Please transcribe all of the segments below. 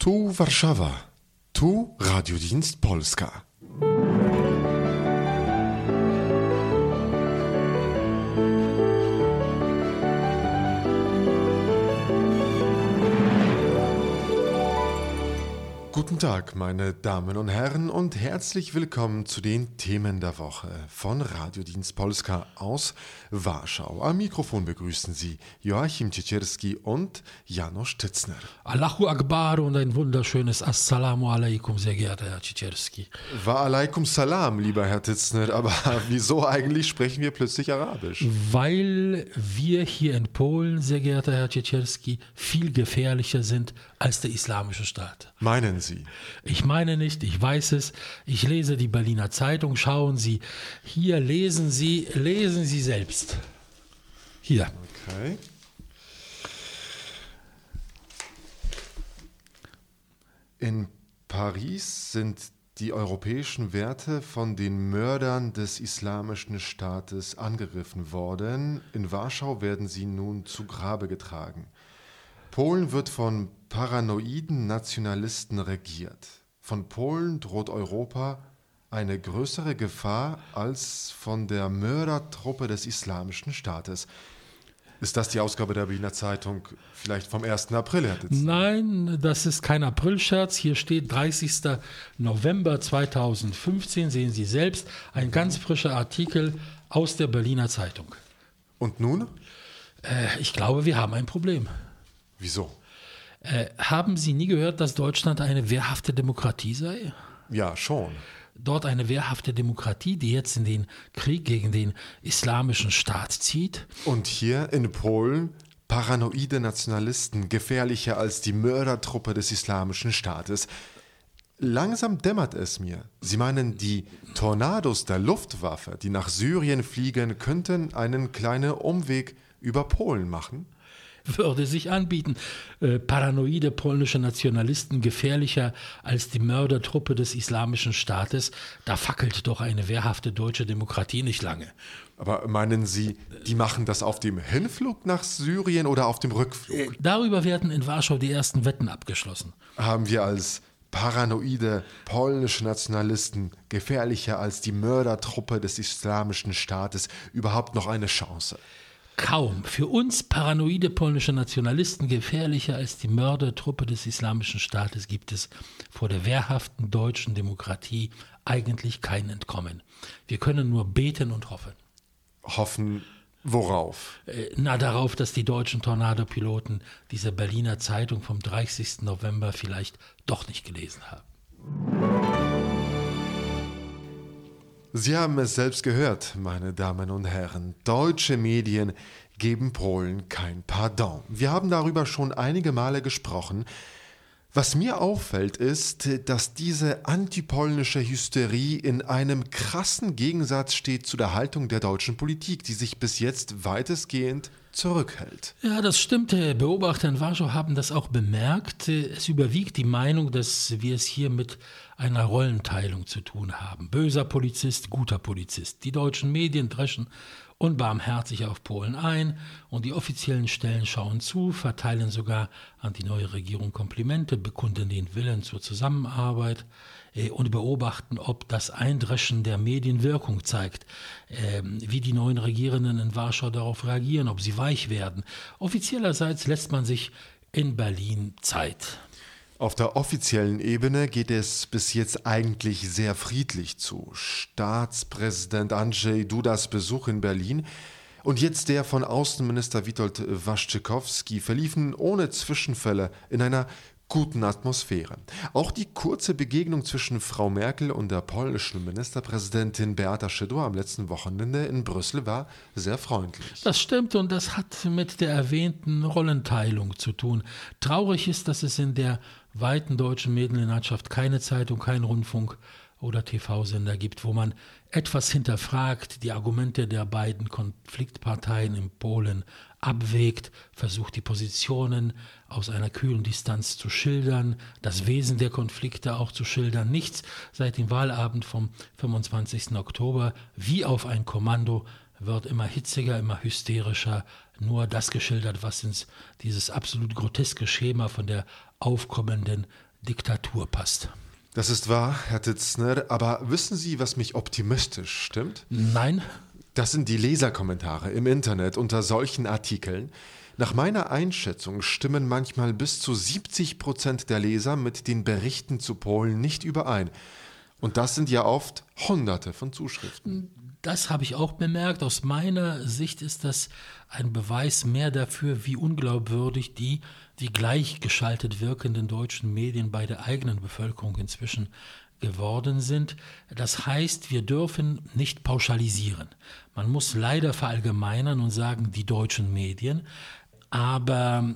Tu Warszawa, tu Radiodienst Polska. Guten Tag, meine Damen und Herren, und herzlich willkommen zu den Themen der Woche von Radiodienst Polska aus Warschau. Am Mikrofon begrüßen Sie Joachim Ciecierski und Janusz Titzner. Allahu Akbar und ein wunderschönes Assalamu alaikum, sehr geehrter Herr Ciecierski. Wa alaikum salam, lieber Herr Titzner, aber wieso eigentlich sprechen wir plötzlich Arabisch? Weil wir hier in Polen, sehr geehrter Herr Ciecierski, viel gefährlicher sind als der islamische Staat. Meinen Sie? Ich meine nicht, ich weiß es. Ich lese die Berliner Zeitung. Schauen Sie, hier lesen Sie, lesen Sie selbst. Hier. Okay. In Paris sind die europäischen Werte von den Mördern des islamischen Staates angegriffen worden. In Warschau werden sie nun zu Grabe getragen. Polen wird von paranoiden Nationalisten regiert. Von Polen droht Europa eine größere Gefahr als von der Mördertruppe des Islamischen Staates. Ist das die Ausgabe der Berliner Zeitung vielleicht vom 1. April? Nein, das ist kein Aprilscherz. Hier steht 30. November 2015, sehen Sie selbst, ein ganz frischer Artikel aus der Berliner Zeitung. Und nun? Äh, ich glaube, wir haben ein Problem. Wieso? Äh, haben Sie nie gehört, dass Deutschland eine wehrhafte Demokratie sei? Ja, schon. Dort eine wehrhafte Demokratie, die jetzt in den Krieg gegen den islamischen Staat zieht. Und hier in Polen paranoide Nationalisten, gefährlicher als die Mördertruppe des islamischen Staates. Langsam dämmert es mir. Sie meinen, die Tornados der Luftwaffe, die nach Syrien fliegen, könnten einen kleinen Umweg über Polen machen? Würde sich anbieten. Äh, paranoide polnische Nationalisten gefährlicher als die Mördertruppe des Islamischen Staates. Da fackelt doch eine wehrhafte deutsche Demokratie nicht lange. Aber meinen Sie, die machen das auf dem Hinflug nach Syrien oder auf dem Rückflug? Äh, darüber werden in Warschau die ersten Wetten abgeschlossen. Haben wir als paranoide polnische Nationalisten gefährlicher als die Mördertruppe des Islamischen Staates überhaupt noch eine Chance? Kaum. Für uns paranoide polnische Nationalisten gefährlicher als die Mördertruppe des Islamischen Staates gibt es vor der wehrhaften deutschen Demokratie eigentlich kein Entkommen. Wir können nur beten und hoffen. Hoffen worauf? Äh, na, darauf, dass die deutschen Tornadopiloten diese Berliner Zeitung vom 30. November vielleicht doch nicht gelesen haben. Sie haben es selbst gehört, meine Damen und Herren. Deutsche Medien geben Polen kein Pardon. Wir haben darüber schon einige Male gesprochen. Was mir auffällt, ist, dass diese antipolnische Hysterie in einem krassen Gegensatz steht zu der Haltung der deutschen Politik, die sich bis jetzt weitestgehend zurückhält. Ja, das stimmt. Beobachter in Warschau haben das auch bemerkt. Es überwiegt die Meinung, dass wir es hier mit einer Rollenteilung zu tun haben. Böser Polizist, guter Polizist. Die deutschen Medien dreschen unbarmherzig auf Polen ein und die offiziellen Stellen schauen zu, verteilen sogar an die neue Regierung Komplimente, bekunden den Willen zur Zusammenarbeit äh, und beobachten, ob das Eindreschen der Medien Wirkung zeigt, äh, wie die neuen Regierenden in Warschau darauf reagieren, ob sie weich werden. Offiziellerseits lässt man sich in Berlin Zeit. Auf der offiziellen Ebene geht es bis jetzt eigentlich sehr friedlich zu. Staatspräsident Andrzej Dudas Besuch in Berlin und jetzt der von Außenminister Witold Waszczykowski verliefen ohne Zwischenfälle in einer guten Atmosphäre. Auch die kurze Begegnung zwischen Frau Merkel und der polnischen Ministerpräsidentin Beata Szydło am letzten Wochenende in Brüssel war sehr freundlich. Das stimmt und das hat mit der erwähnten Rollenteilung zu tun. Traurig ist, dass es in der weiten deutschen Medienlandschaft keine Zeitung, kein Rundfunk oder TV-Sender gibt, wo man etwas hinterfragt, die Argumente der beiden Konfliktparteien in Polen abwägt, versucht die Positionen aus einer kühlen Distanz zu schildern, das Wesen der Konflikte auch zu schildern. Nichts seit dem Wahlabend vom 25. Oktober, wie auf ein Kommando, wird immer hitziger, immer hysterischer, nur das geschildert, was ins dieses absolut groteske Schema von der aufkommenden Diktatur passt. Das ist wahr, Herr Titzner, aber wissen Sie, was mich optimistisch stimmt? Nein. Das sind die Leserkommentare im Internet unter solchen Artikeln. Nach meiner Einschätzung stimmen manchmal bis zu 70 Prozent der Leser mit den Berichten zu Polen nicht überein. Und das sind ja oft Hunderte von Zuschriften. Das habe ich auch bemerkt. Aus meiner Sicht ist das ein Beweis mehr dafür, wie unglaubwürdig die, die gleichgeschaltet wirkenden deutschen Medien bei der eigenen Bevölkerung inzwischen geworden sind. Das heißt, wir dürfen nicht pauschalisieren. Man muss leider verallgemeinern und sagen, die deutschen Medien. Aber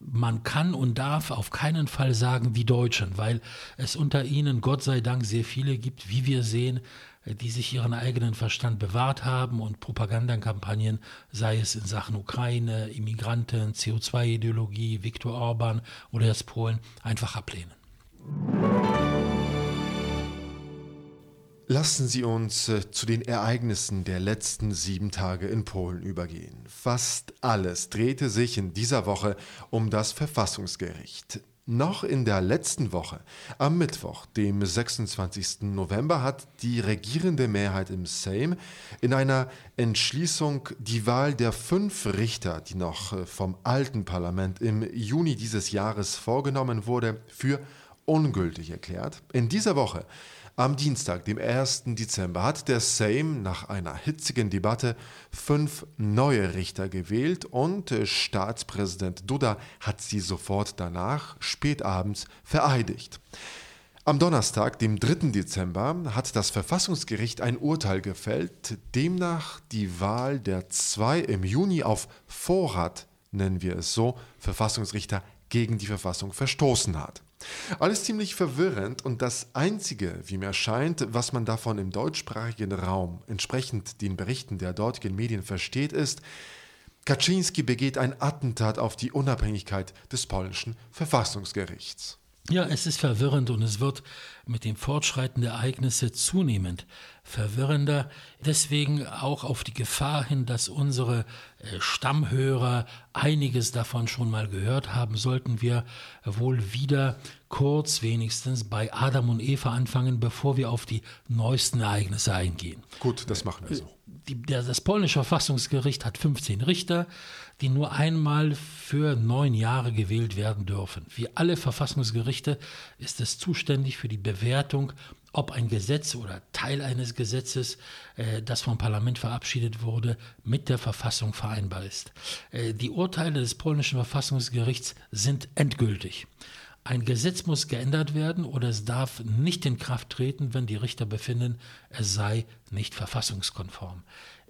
man kann und darf auf keinen Fall sagen, die Deutschen, weil es unter ihnen, Gott sei Dank, sehr viele gibt, wie wir sehen, die sich ihren eigenen Verstand bewahrt haben und Propagandakampagnen, sei es in Sachen Ukraine, Immigranten, CO2-Ideologie, Viktor Orban oder jetzt Polen, einfach ablehnen. Lassen Sie uns äh, zu den Ereignissen der letzten sieben Tage in Polen übergehen. Fast alles drehte sich in dieser Woche um das Verfassungsgericht. Noch in der letzten Woche, am Mittwoch, dem 26. November, hat die regierende Mehrheit im Sejm in einer Entschließung die Wahl der fünf Richter, die noch äh, vom alten Parlament im Juni dieses Jahres vorgenommen wurde, für ungültig erklärt. In dieser Woche am Dienstag, dem 1. Dezember, hat der Sejm nach einer hitzigen Debatte fünf neue Richter gewählt und Staatspräsident Duda hat sie sofort danach, spätabends, vereidigt. Am Donnerstag, dem 3. Dezember, hat das Verfassungsgericht ein Urteil gefällt, demnach die Wahl der zwei im Juni auf Vorrat, nennen wir es so, Verfassungsrichter gegen die Verfassung verstoßen hat. Alles ziemlich verwirrend und das Einzige, wie mir scheint, was man davon im deutschsprachigen Raum entsprechend den Berichten der dortigen Medien versteht, ist, Kaczynski begeht ein Attentat auf die Unabhängigkeit des polnischen Verfassungsgerichts. Ja, es ist verwirrend und es wird mit dem Fortschreiten der Ereignisse zunehmend verwirrender. Deswegen auch auf die Gefahr hin, dass unsere äh, Stammhörer einiges davon schon mal gehört haben, sollten wir wohl wieder kurz wenigstens bei Adam und Eva anfangen, bevor wir auf die neuesten Ereignisse eingehen. Gut, das machen wir so. Die, der, das polnische Verfassungsgericht hat 15 Richter, die nur einmal für neun Jahre gewählt werden dürfen. Wie alle Verfassungsgerichte ist es zuständig für die Bewertung, ob ein Gesetz oder Teil eines Gesetzes, äh, das vom Parlament verabschiedet wurde, mit der Verfassung vereinbar ist. Äh, die Urteile des polnischen Verfassungsgerichts sind endgültig. Ein Gesetz muss geändert werden oder es darf nicht in Kraft treten, wenn die Richter befinden, es sei nicht verfassungskonform.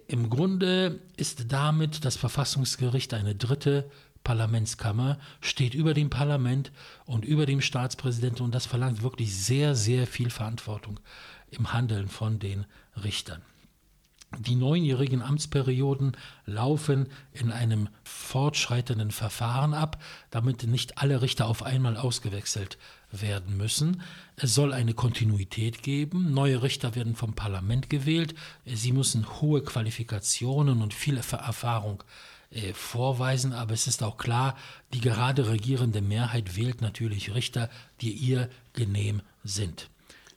Im Grunde ist damit das Verfassungsgericht eine dritte Parlamentskammer, steht über dem Parlament und über dem Staatspräsidenten und das verlangt wirklich sehr, sehr viel Verantwortung im Handeln von den Richtern. Die neunjährigen Amtsperioden laufen in einem fortschreitenden Verfahren ab, damit nicht alle Richter auf einmal ausgewechselt werden müssen. Es soll eine Kontinuität geben. Neue Richter werden vom Parlament gewählt. Sie müssen hohe Qualifikationen und viel Erfahrung äh, vorweisen, aber es ist auch klar, die gerade regierende Mehrheit wählt natürlich Richter, die ihr genehm sind.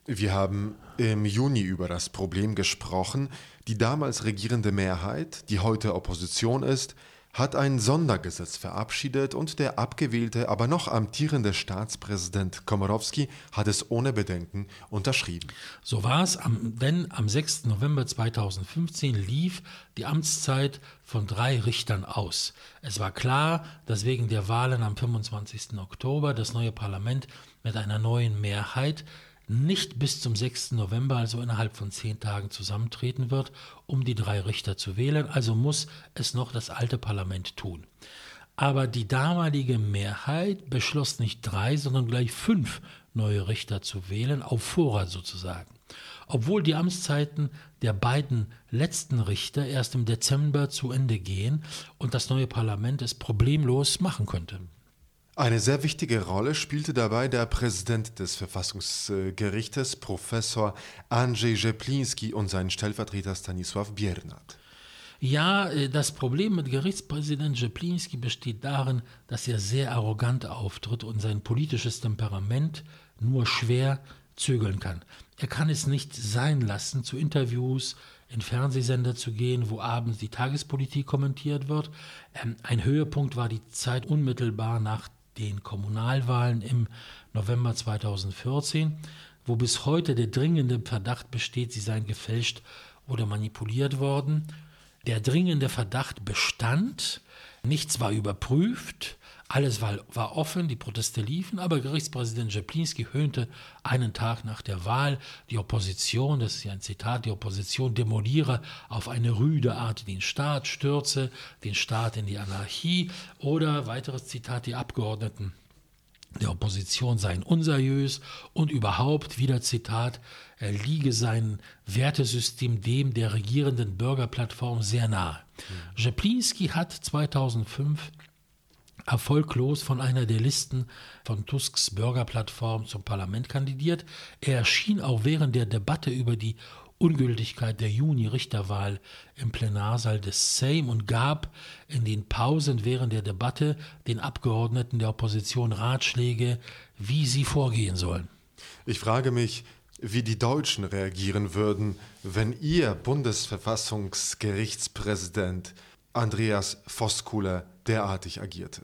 Wir haben im Juni über das Problem gesprochen. Die damals regierende Mehrheit, die heute Opposition ist, hat ein Sondergesetz verabschiedet und der abgewählte, aber noch amtierende Staatspräsident Komorowski hat es ohne Bedenken unterschrieben. So war es, denn am 6. November 2015 lief die Amtszeit von drei Richtern aus. Es war klar, dass wegen der Wahlen am 25. Oktober das neue Parlament mit einer neuen Mehrheit nicht bis zum 6. November, also innerhalb von zehn Tagen, zusammentreten wird, um die drei Richter zu wählen. Also muss es noch das alte Parlament tun. Aber die damalige Mehrheit beschloss nicht drei, sondern gleich fünf neue Richter zu wählen, auf Vorrat sozusagen. Obwohl die Amtszeiten der beiden letzten Richter erst im Dezember zu Ende gehen und das neue Parlament es problemlos machen könnte. Eine sehr wichtige Rolle spielte dabei der Präsident des Verfassungsgerichtes, Professor Andrzej Rzepliński und sein Stellvertreter Stanisław Biernat. Ja, äh, das Problem mit Gerichtspräsident Jeplinski besteht darin, dass er sehr arrogant auftritt und sein politisches Temperament nur schwer zügeln kann. Er kann es nicht sein lassen, zu Interviews in Fernsehsender zu gehen, wo abends die Tagespolitik kommentiert wird. Ähm, ein Höhepunkt war die Zeit unmittelbar nach den Kommunalwahlen im November 2014, wo bis heute der dringende Verdacht besteht, sie seien gefälscht oder manipuliert worden. Der dringende Verdacht bestand, nichts war überprüft, alles war, war, offen, die Proteste liefen, aber Gerichtspräsident Jeplinski höhnte einen Tag nach der Wahl, die Opposition, das ist ja ein Zitat, die Opposition demoliere auf eine rüde Art den Staat, stürze den Staat in die Anarchie oder weiteres Zitat, die Abgeordneten der Opposition seien unseriös und überhaupt, wieder Zitat, er liege sein Wertesystem dem der regierenden Bürgerplattform sehr nahe. Jeplinski hat 2005 erfolglos von einer der Listen von Tusks Bürgerplattform zum Parlament kandidiert. Er erschien auch während der Debatte über die Ungültigkeit der Juni-Richterwahl im Plenarsaal des Sejm und gab in den Pausen während der Debatte den Abgeordneten der Opposition Ratschläge, wie sie vorgehen sollen. Ich frage mich, wie die Deutschen reagieren würden, wenn ihr Bundesverfassungsgerichtspräsident Andreas Voskuhle derartig agierte.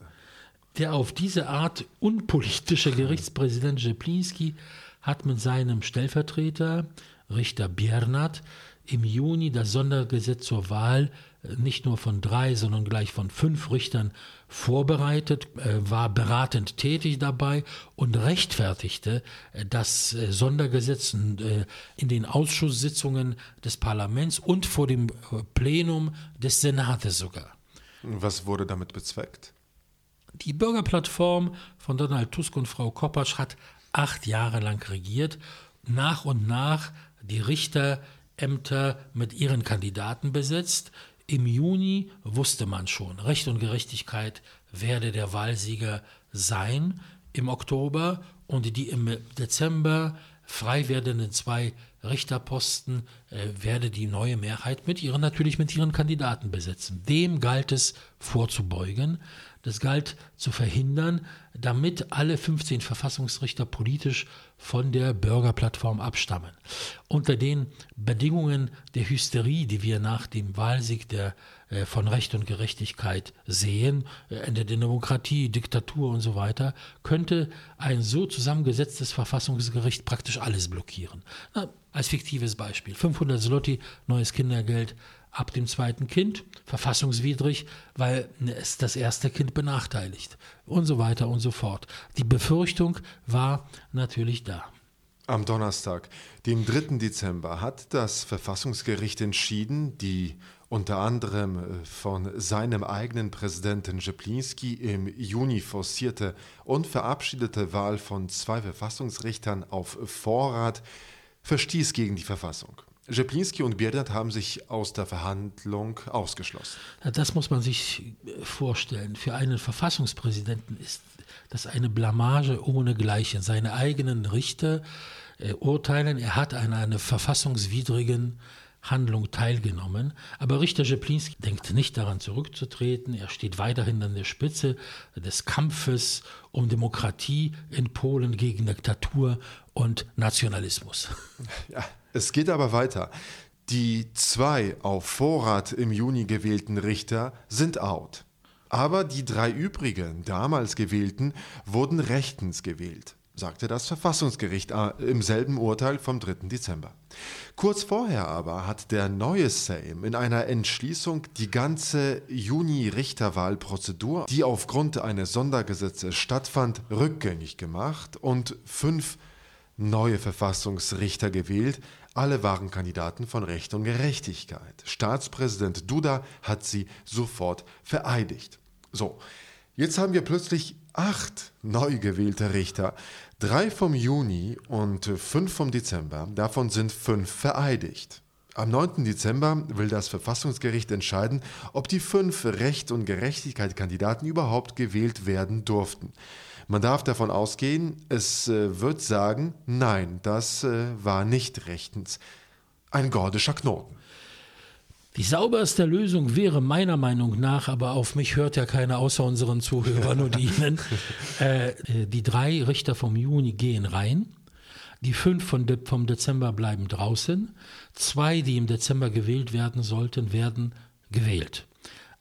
Der auf diese Art unpolitische Gerichtspräsident Jeplinski hat mit seinem Stellvertreter Richter Biernat im Juni das Sondergesetz zur Wahl nicht nur von drei, sondern gleich von fünf Richtern vorbereitet, äh, war beratend tätig dabei und rechtfertigte äh, das Sondergesetz in den Ausschusssitzungen des Parlaments und vor dem Plenum des Senates sogar. Was wurde damit bezweckt? Die Bürgerplattform von Donald Tusk und Frau Kopacz hat acht Jahre lang regiert. Nach und nach die Richterämter mit ihren Kandidaten besetzt. Im Juni wusste man schon, Recht und Gerechtigkeit werde der Wahlsieger sein im Oktober und die im Dezember frei werdenden zwei Richterposten äh, werde die neue Mehrheit mit ihren natürlich mit ihren Kandidaten besetzen. Dem galt es vorzubeugen. Das galt zu verhindern, damit alle 15 Verfassungsrichter politisch von der Bürgerplattform abstammen. Unter den Bedingungen der Hysterie, die wir nach dem Wahlsieg der, äh, von Recht und Gerechtigkeit sehen, äh, Ende der Demokratie, Diktatur und so weiter, könnte ein so zusammengesetztes Verfassungsgericht praktisch alles blockieren. Na, als fiktives Beispiel. 500 Zloty, neues Kindergeld, ab dem zweiten Kind, verfassungswidrig, weil es das erste Kind benachteiligt und so weiter und so fort. Die Befürchtung war natürlich da. Am Donnerstag, dem 3. Dezember, hat das Verfassungsgericht entschieden, die unter anderem äh, von seinem eigenen Präsidenten Jeplinski im Juni forcierte und verabschiedete Wahl von zwei Verfassungsrichtern auf Vorrat verstieß gegen die Verfassung. Jeplinski und Bierdert haben sich aus der Verhandlung ausgeschlossen. Das muss man sich äh, vorstellen. Für einen Verfassungspräsidenten ist das eine Blamage ohne Gleichen. Seine eigenen Richter äh, urteilen, er hat an einer verfassungswidrigen Handlung teilgenommen. Aber Richter Jeplinski denkt nicht daran zurückzutreten. Er steht weiterhin an der Spitze des Kampfes um Demokratie in Polen gegen Diktatur und Nationalismus. Ja, es geht aber weiter. Die zwei auf Vorrat im Juni gewählten Richter sind out. Aber die drei übrigen, damals gewählten, wurden rechtens gewählt, sagte das Verfassungsgericht äh, im selben Urteil vom 3. Dezember. Kurz vorher aber hat der neue Sejm in einer Entschließung die ganze Juni-Richterwahlprozedur, die aufgrund eines Sondergesetzes stattfand, rückgängig gemacht und fünf neue Verfassungsrichter gewählt, alle waren Kandidaten von Recht und Gerechtigkeit. Staatspräsident Duda hat sie sofort vereidigt. So, jetzt haben wir plötzlich acht neu gewählte Richter, drei vom Juni und fünf vom Dezember, davon sind fünf vereidigt. Am 9. Dezember will das Verfassungsgericht entscheiden, ob die fünf Recht- und Gerechtigkeit-Kandidaten überhaupt gewählt werden durften. Man darf davon ausgehen, es äh, wird sagen, nein, das äh, war nicht rechtens. Ein gordischer Knoten. Die sauberste Lösung wäre meiner Meinung nach, aber auf mich hört ja keiner außer unseren Zuhörern und Ihnen, äh, äh, die drei Richter vom Juni gehen rein, die fünf von De vom Dezember bleiben draußen, zwei, die im Dezember gewählt werden sollten, werden gewählt.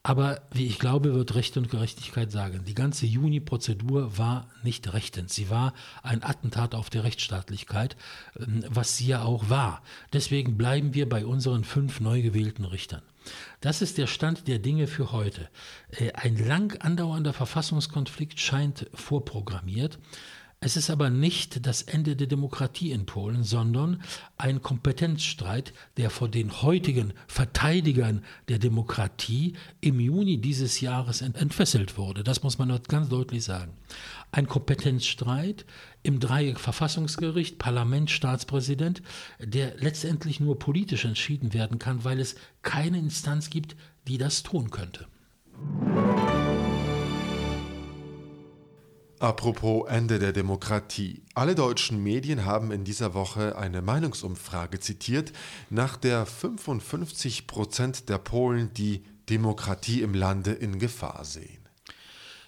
Aber wie ich glaube, wird Recht und Gerechtigkeit sagen, die ganze Juni-Prozedur war nicht rechtens. Sie war ein Attentat auf die Rechtsstaatlichkeit, ähm, was sie ja auch war. Deswegen bleiben wir bei unseren fünf neu gewählten Richtern. Das ist der Stand der Dinge für heute. Äh, ein lang andauernder Verfassungskonflikt scheint vorprogrammiert. Es ist aber nicht das Ende der Demokratie in Polen, sondern ein Kompetenzstreit, der vor den heutigen Verteidigern der Demokratie im Juni dieses Jahres entfesselt wurde. Das muss man ganz deutlich sagen. Ein Kompetenzstreit im Dreieck Verfassungsgericht, Parlament, Staatspräsident, der letztendlich nur politisch entschieden werden kann, weil es keine Instanz gibt, die das tun könnte. Apropos Ende der Demokratie. Alle deutschen Medien haben in dieser Woche eine Meinungsumfrage zitiert, nach der 55 Prozent der Polen die Demokratie im Lande in Gefahr sehen.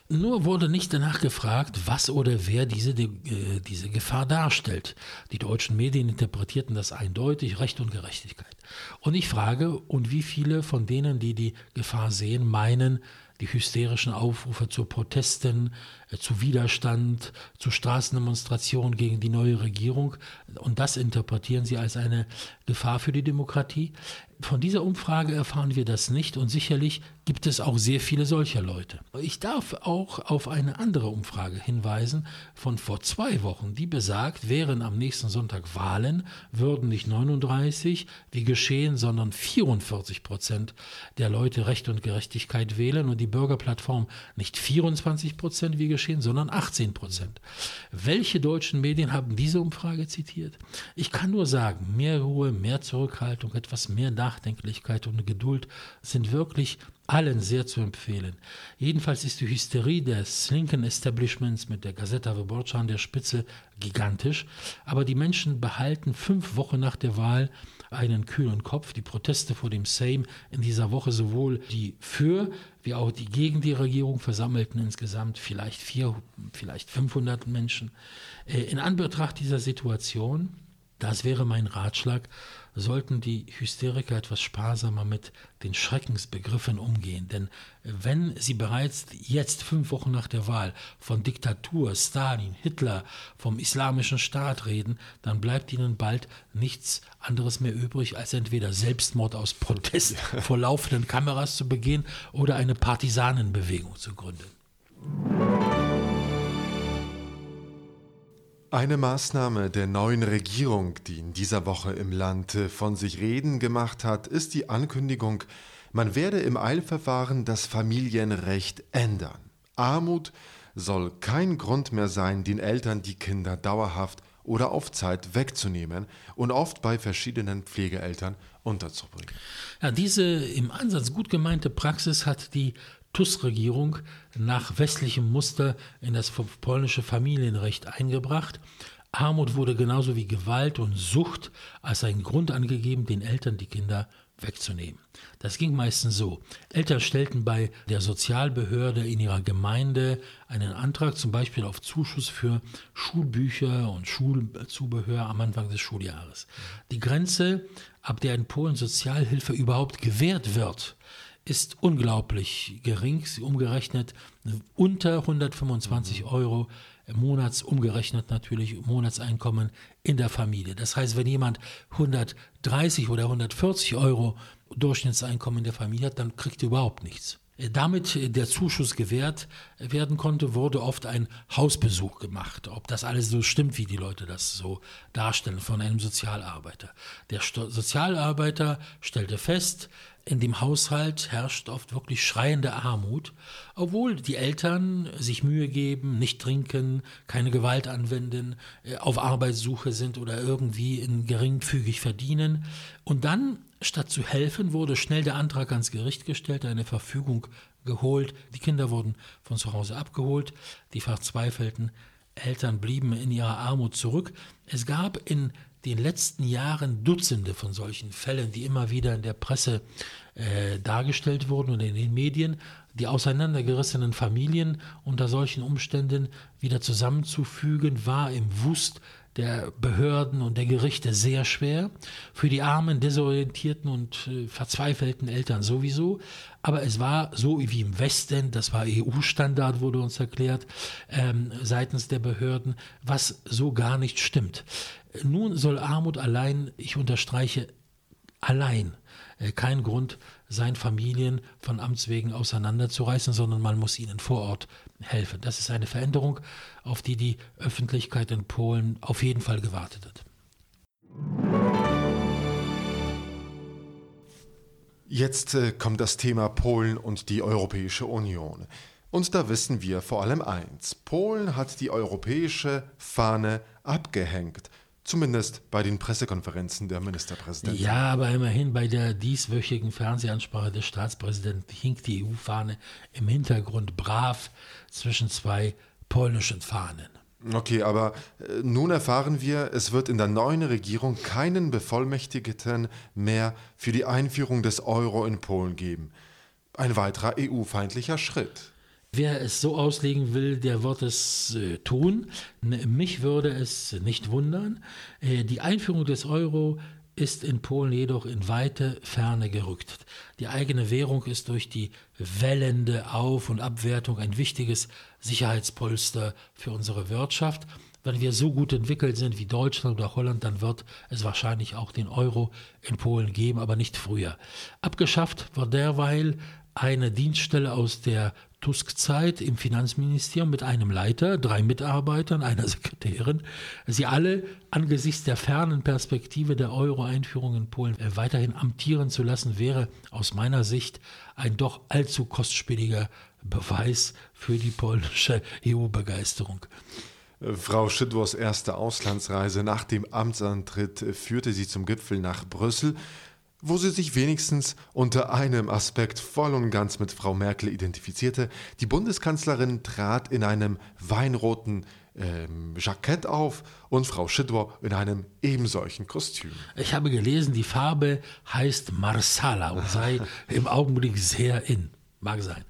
Nur wurde nicht danach gefragt, was oder wer diese, äh, diese Gefahr darstellt. Die deutschen Medien interpretierten das eindeutig, Recht und Gerechtigkeit. Und ich frage, und wie viele von denen, die die Gefahr sehen, meinen, die hysterischen Aufrufe zu Protesten, zu Widerstand, zu Straßendemonstrationen gegen die neue Regierung. Und das interpretieren sie als eine Gefahr für die Demokratie. Von dieser Umfrage erfahren wir das nicht und sicherlich gibt es auch sehr viele solcher Leute. Ich darf auch auf eine andere Umfrage hinweisen von vor zwei Wochen, die besagt, wären am nächsten Sonntag Wahlen, würden nicht 39 wie geschehen, sondern 44 Prozent der Leute Recht und Gerechtigkeit wählen und die Bürgerplattform nicht 24 Prozent wie geschehen, sondern 18 Prozent. Welche deutschen Medien haben diese Umfrage zitiert? Ich kann nur sagen, mehr Ruhe, mehr Zurückhaltung, etwas mehr Nachdenklichkeit und Geduld sind wirklich allen sehr zu empfehlen. Jedenfalls ist die Hysterie des linken Establishments mit der Gazeta Wyborcza an der Spitze gigantisch, aber die Menschen behalten fünf Wochen nach der Wahl einen kühlen Kopf. Die Proteste vor dem Sejm in dieser Woche sowohl die für wie auch die gegen die Regierung versammelten insgesamt vielleicht vier, vielleicht 500 Menschen. Äh, in Anbetracht dieser Situation, das wäre mein Ratschlag, sollten die Hysteriker etwas sparsamer mit den Schreckensbegriffen umgehen. Denn wenn sie bereits jetzt, fünf Wochen nach der Wahl, von Diktatur, Stalin, Hitler, vom islamischen Staat reden, dann bleibt ihnen bald nichts anderes mehr übrig, als entweder Selbstmord aus Protest vor laufenden Kameras zu begehen oder eine Partisanenbewegung zu gründen. Eine Maßnahme der neuen Regierung, die in dieser Woche im Land von sich reden gemacht hat, ist die Ankündigung, man werde im Eilverfahren das Familienrecht ändern. Armut soll kein Grund mehr sein, den Eltern die Kinder dauerhaft oder auf Zeit wegzunehmen und oft bei verschiedenen Pflegeeltern unterzubringen. Ja, diese im Ansatz gut gemeinte Praxis hat die TUS-Regierung nach westlichem Muster in das polnische Familienrecht eingebracht. Armut wurde genauso wie Gewalt und Sucht als ein Grund angegeben, den Eltern die Kinder wegzunehmen. Das ging meistens so. Eltern stellten bei der Sozialbehörde in ihrer Gemeinde einen Antrag zum Beispiel auf Zuschuss für Schulbücher und Schulzubehör am Anfang des Schuljahres. Die Grenze, ab der in Polen Sozialhilfe überhaupt gewährt wird, ist unglaublich gering, umgerechnet unter 125 Euro Monats, umgerechnet natürlich Monatseinkommen in der Familie. Das heißt, wenn jemand 130 oder 140 Euro Durchschnittseinkommen in der Familie hat, dann kriegt er überhaupt nichts. Damit der Zuschuss gewährt werden konnte, wurde oft ein Hausbesuch gemacht. Ob das alles so stimmt, wie die Leute das so darstellen, von einem Sozialarbeiter. Der Sozialarbeiter stellte fest, in dem Haushalt herrscht oft wirklich schreiende Armut, obwohl die Eltern sich Mühe geben, nicht trinken, keine Gewalt anwenden, äh, auf Arbeitssuche sind oder irgendwie in geringfügig verdienen. Und dann, statt zu helfen, wurde schnell der Antrag ans Gericht gestellt, eine Verfügung geholt. Die Kinder wurden von zu Hause abgeholt. Die Verzweifelten Eltern blieben in ihrer Armut zurück. Es gab in den letzten Jahren Dutzende von solchen Fällen, die immer wieder in der Presse äh, dargestellt wurden und in den Medien, die auseinandergerissenen Familien unter solchen Umständen wieder zusammenzufügen, war im Wust der Behörden und der Gerichte sehr schwer, für die armen, desorientierten und äh, verzweifelten Eltern sowieso. Aber es war so wie im Westen, das war EU-Standard, wurde uns erklärt, ähm, seitens der Behörden, was so gar nicht stimmt. Nun soll Armut allein, ich unterstreiche, allein äh, kein Grund sein, Familien von Amts wegen auseinanderzureißen, sondern man muss ihnen vor Ort helfen. Das ist eine Veränderung, auf die die Öffentlichkeit in Polen auf jeden Fall gewartet hat. Jetzt äh, kommt das Thema Polen und die Europäische Union. Und da wissen wir vor allem eins. Polen hat die europäische Fahne abgehängt. Zumindest bei den Pressekonferenzen der Ministerpräsidenten. Ja, aber immerhin bei der dieswöchigen Fernsehansprache des Staatspräsidenten hing die EU-Fahne im Hintergrund brav zwischen zwei polnischen Fahnen. Okay, aber äh, nun erfahren wir, es wird in der neuen Regierung keinen Bevollmächtigten mehr für die Einführung des Euro in Polen geben. Ein weiterer EU-feindlicher Schritt. Wer es so auslegen will, der wird es äh, tun. Mich würde es nicht wundern. Äh, die Einführung des Euro ist in Polen jedoch in weite Ferne gerückt. Die eigene Währung ist durch die wellende Auf- und Abwertung ein wichtiges Sicherheitspolster für unsere Wirtschaft. Wenn wir so gut entwickelt sind wie Deutschland oder Holland, dann wird es wahrscheinlich auch den Euro in Polen geben, aber nicht früher. Abgeschafft wird derweil eine Dienststelle aus der Tusk-Zeit im Finanzministerium mit einem Leiter, drei Mitarbeitern, einer Sekretärin. Sie alle angesichts der fernen Perspektive der Euro-Einführung in Polen äh, weiterhin amtieren zu lassen, wäre aus meiner Sicht ein doch allzu kostspieliger Beweis für die polnische EU-Begeisterung. Frau Schidwors erste Auslandsreise nach dem Amtsantritt führte sie zum Gipfel nach Brüssel wo sie sich wenigstens unter einem Aspekt voll und ganz mit Frau Merkel identifizierte. Die Bundeskanzlerin trat in einem weinroten ähm, Jackett auf und Frau Schidwar in einem ebensolchen Kostüm. Ich habe gelesen, die Farbe heißt Marsala und sei im Augenblick sehr in. Mag sein.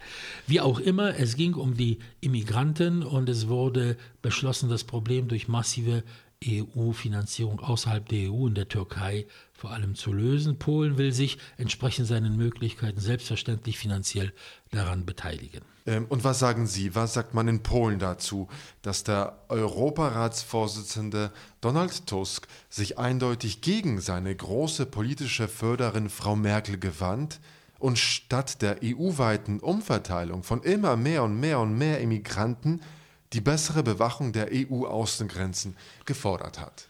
Wie auch immer, es ging um die Immigranten und es wurde beschlossen, das Problem durch massive EU-Finanzierung außerhalb der EU in der Türkei vor allem zu lösen. Polen will sich entsprechend seinen Möglichkeiten selbstverständlich finanziell daran beteiligen. Ähm, und was sagen Sie, was sagt man in Polen dazu, dass der Europaratsvorsitzende Donald Tusk sich eindeutig gegen seine große politische Förderin Frau Merkel gewandt und statt der EU-weiten Umverteilung von immer mehr und mehr und mehr Immigranten die bessere Bewachung der EU-Außengrenzen gefordert hat.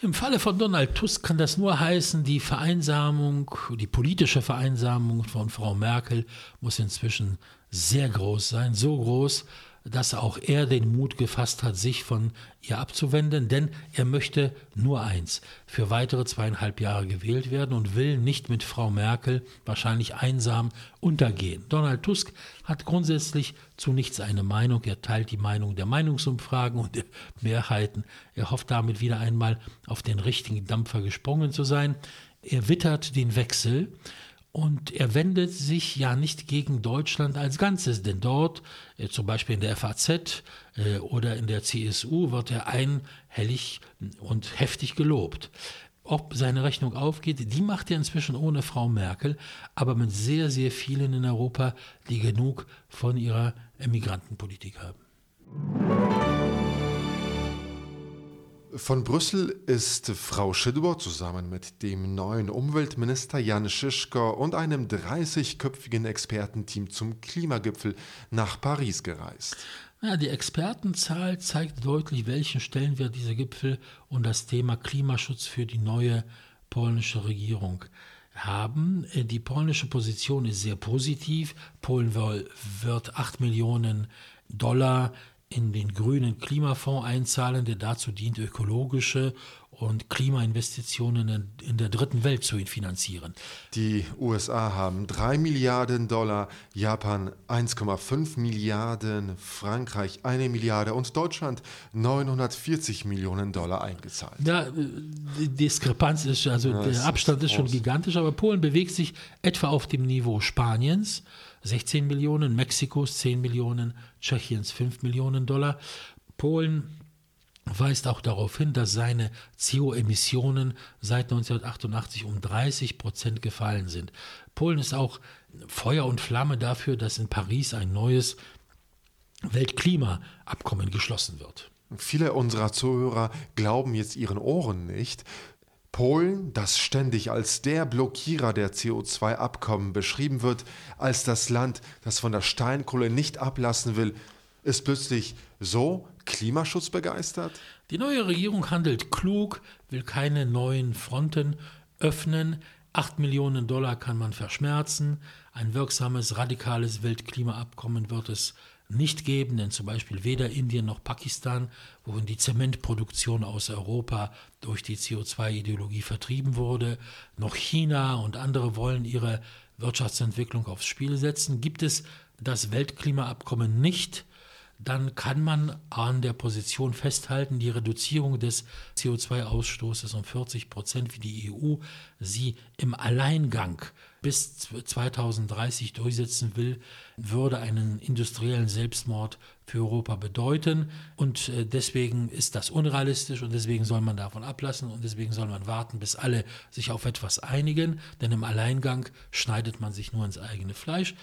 Im Falle von Donald Tusk kann das nur heißen, die Vereinsamung, die politische Vereinsamung von Frau Merkel muss inzwischen sehr groß sein, so groß, dass auch er den Mut gefasst hat, sich von ihr abzuwenden, denn er möchte nur eins, für weitere zweieinhalb Jahre gewählt werden und will nicht mit Frau Merkel wahrscheinlich einsam untergehen. Donald Tusk hat grundsätzlich zu nichts eine Meinung, er teilt die Meinung der Meinungsumfragen und der Mehrheiten, er hofft damit wieder einmal auf den richtigen Dampfer gesprungen zu sein, er wittert den Wechsel, und er wendet sich ja nicht gegen Deutschland als Ganzes, denn dort, äh, zum Beispiel in der FAZ äh, oder in der CSU, wird er einhellig und heftig gelobt. Ob seine Rechnung aufgeht, die macht er inzwischen ohne Frau Merkel, aber mit sehr, sehr vielen in Europa, die genug von ihrer Emigrantenpolitik haben. Von Brüssel ist Frau Schidor zusammen mit dem neuen Umweltminister Jan Schischko und einem 30-köpfigen Expertenteam zum Klimagipfel nach Paris gereist. Ja, die Expertenzahl zeigt deutlich, welchen Stellenwert dieser Gipfel und das Thema Klimaschutz für die neue polnische Regierung haben. Die polnische Position ist sehr positiv. Polen wird 8 Millionen Dollar in den grünen Klimafonds einzahlen, der dazu dient, ökologische und Klimainvestitionen in der dritten Welt zu finanzieren. Die USA haben 3 Milliarden Dollar, Japan 1,5 Milliarden, Frankreich 1 Milliarde und Deutschland 940 Millionen Dollar eingezahlt. Ja, die Diskrepanz ist, also ja, der Abstand ist, ist schon gigantisch, aber Polen bewegt sich etwa auf dem Niveau Spaniens, 16 Millionen, Mexikos 10 Millionen, Tschechiens 5 Millionen Dollar. Polen weist auch darauf hin, dass seine CO-Emissionen seit 1988 um 30 Prozent gefallen sind. Polen ist auch Feuer und Flamme dafür, dass in Paris ein neues Weltklimaabkommen geschlossen wird. Viele unserer Zuhörer glauben jetzt ihren Ohren nicht. Polen, das ständig als der Blockierer der CO2-Abkommen beschrieben wird, als das Land, das von der Steinkohle nicht ablassen will, ist plötzlich so klimaschutzbegeistert? Die neue Regierung handelt klug, will keine neuen Fronten öffnen. Acht Millionen Dollar kann man verschmerzen. Ein wirksames, radikales Weltklimaabkommen wird es nicht geben, denn zum Beispiel weder Indien noch Pakistan, wohin die Zementproduktion aus Europa durch die CO2-Ideologie vertrieben wurde, noch China und andere wollen ihre Wirtschaftsentwicklung aufs Spiel setzen, gibt es das Weltklimaabkommen nicht, dann kann man an der Position festhalten, die Reduzierung des CO2-Ausstoßes um 40 Prozent, wie die EU sie im Alleingang bis 2030 durchsetzen will, würde einen industriellen Selbstmord für Europa bedeuten. Und äh, deswegen ist das unrealistisch und deswegen soll man davon ablassen und deswegen soll man warten, bis alle sich auf etwas einigen, denn im Alleingang schneidet man sich nur ins eigene Fleisch.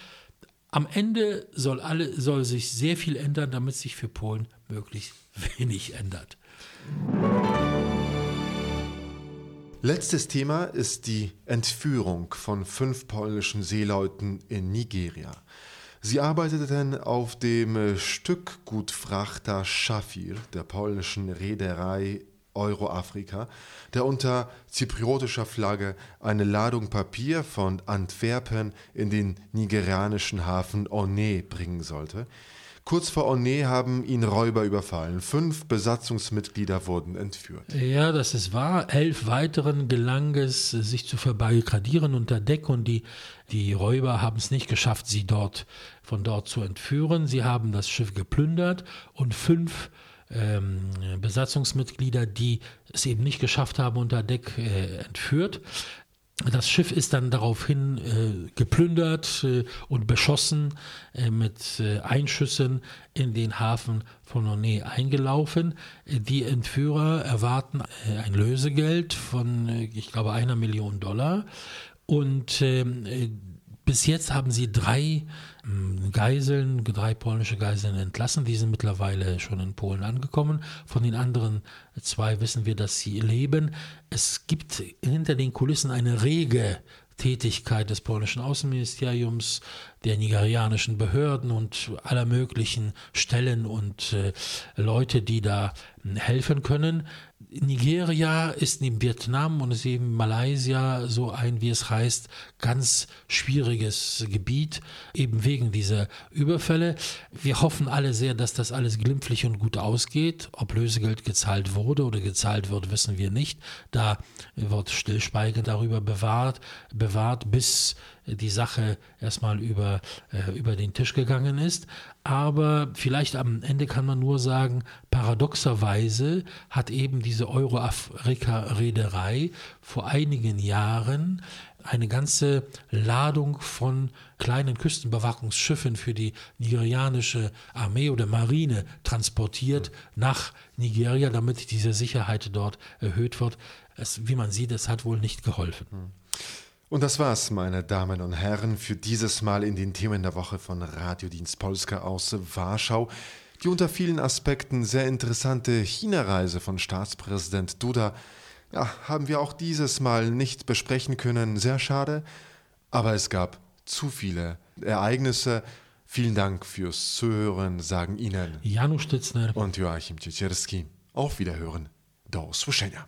Am Ende soll, alle, soll sich sehr viel ändern, damit sich für Polen möglichst wenig ändert. Letztes Thema ist die Entführung von fünf polnischen Seeleuten in Nigeria. Sie arbeiteten auf dem Stückgutfrachter Schafir der polnischen Reederei Euroafrika, der unter zypriotischer Flagge eine Ladung Papier von Antwerpen in den nigerianischen Hafen Oné bringen sollte. Kurz vor Oné haben ihn Räuber überfallen. Fünf Besatzungsmitglieder wurden entführt. Ja, das ist wahr. Elf weiteren gelang es, sich zu verbarrikadieren unter Deck und die, die Räuber haben es nicht geschafft, sie dort von dort zu entführen. Sie haben das Schiff geplündert und fünf ähm, Besatzungsmitglieder, die es eben nicht geschafft haben, unter Deck äh, entführt. Das Schiff ist dann daraufhin äh, geplündert äh, und beschossen äh, mit äh, Einschüssen in den Hafen von Nonnet eingelaufen. Die Entführer erwarten äh, ein Lösegeld von, äh, ich glaube, einer Million Dollar. Und ähm, bis jetzt haben sie drei Geiseln, drei polnische Geiseln entlassen. Die sind mittlerweile schon in Polen angekommen. Von den anderen zwei wissen wir, dass sie leben. Es gibt hinter den Kulissen eine rege Tätigkeit des polnischen Außenministeriums, der nigerianischen Behörden und aller möglichen Stellen und äh, Leute, die da helfen können. Nigeria ist neben Vietnam und ist eben Malaysia so ein, wie es heißt, ganz schwieriges Gebiet, eben wegen dieser Überfälle. Wir hoffen alle sehr, dass das alles glimpflich und gut ausgeht. Ob Lösegeld gezahlt wurde oder gezahlt wird, wissen wir nicht. Da wird Stillschweigen darüber bewahrt, bewahrt bis die Sache erstmal über, äh, über den Tisch gegangen ist. Aber vielleicht am Ende kann man nur sagen, paradoxerweise hat eben diese Euroafrika-Reederei vor einigen Jahren eine ganze Ladung von kleinen Küstenbewachungsschiffen für die nigerianische Armee oder Marine transportiert nach Nigeria, damit diese Sicherheit dort erhöht wird. Es, wie man sieht, es hat wohl nicht geholfen. Und das war's, meine Damen und Herren, für dieses Mal in den Themen der Woche von Radiodienst Polska aus Warschau. Die unter vielen Aspekten sehr interessante China-Reise von Staatspräsident Duda ja, haben wir auch dieses Mal nicht besprechen können. Sehr schade, aber es gab zu viele Ereignisse. Vielen Dank fürs Zuhören, sagen Ihnen Janusz Stützner und Joachim Ciecierski. Auf Wiederhören. Do usłyszenia.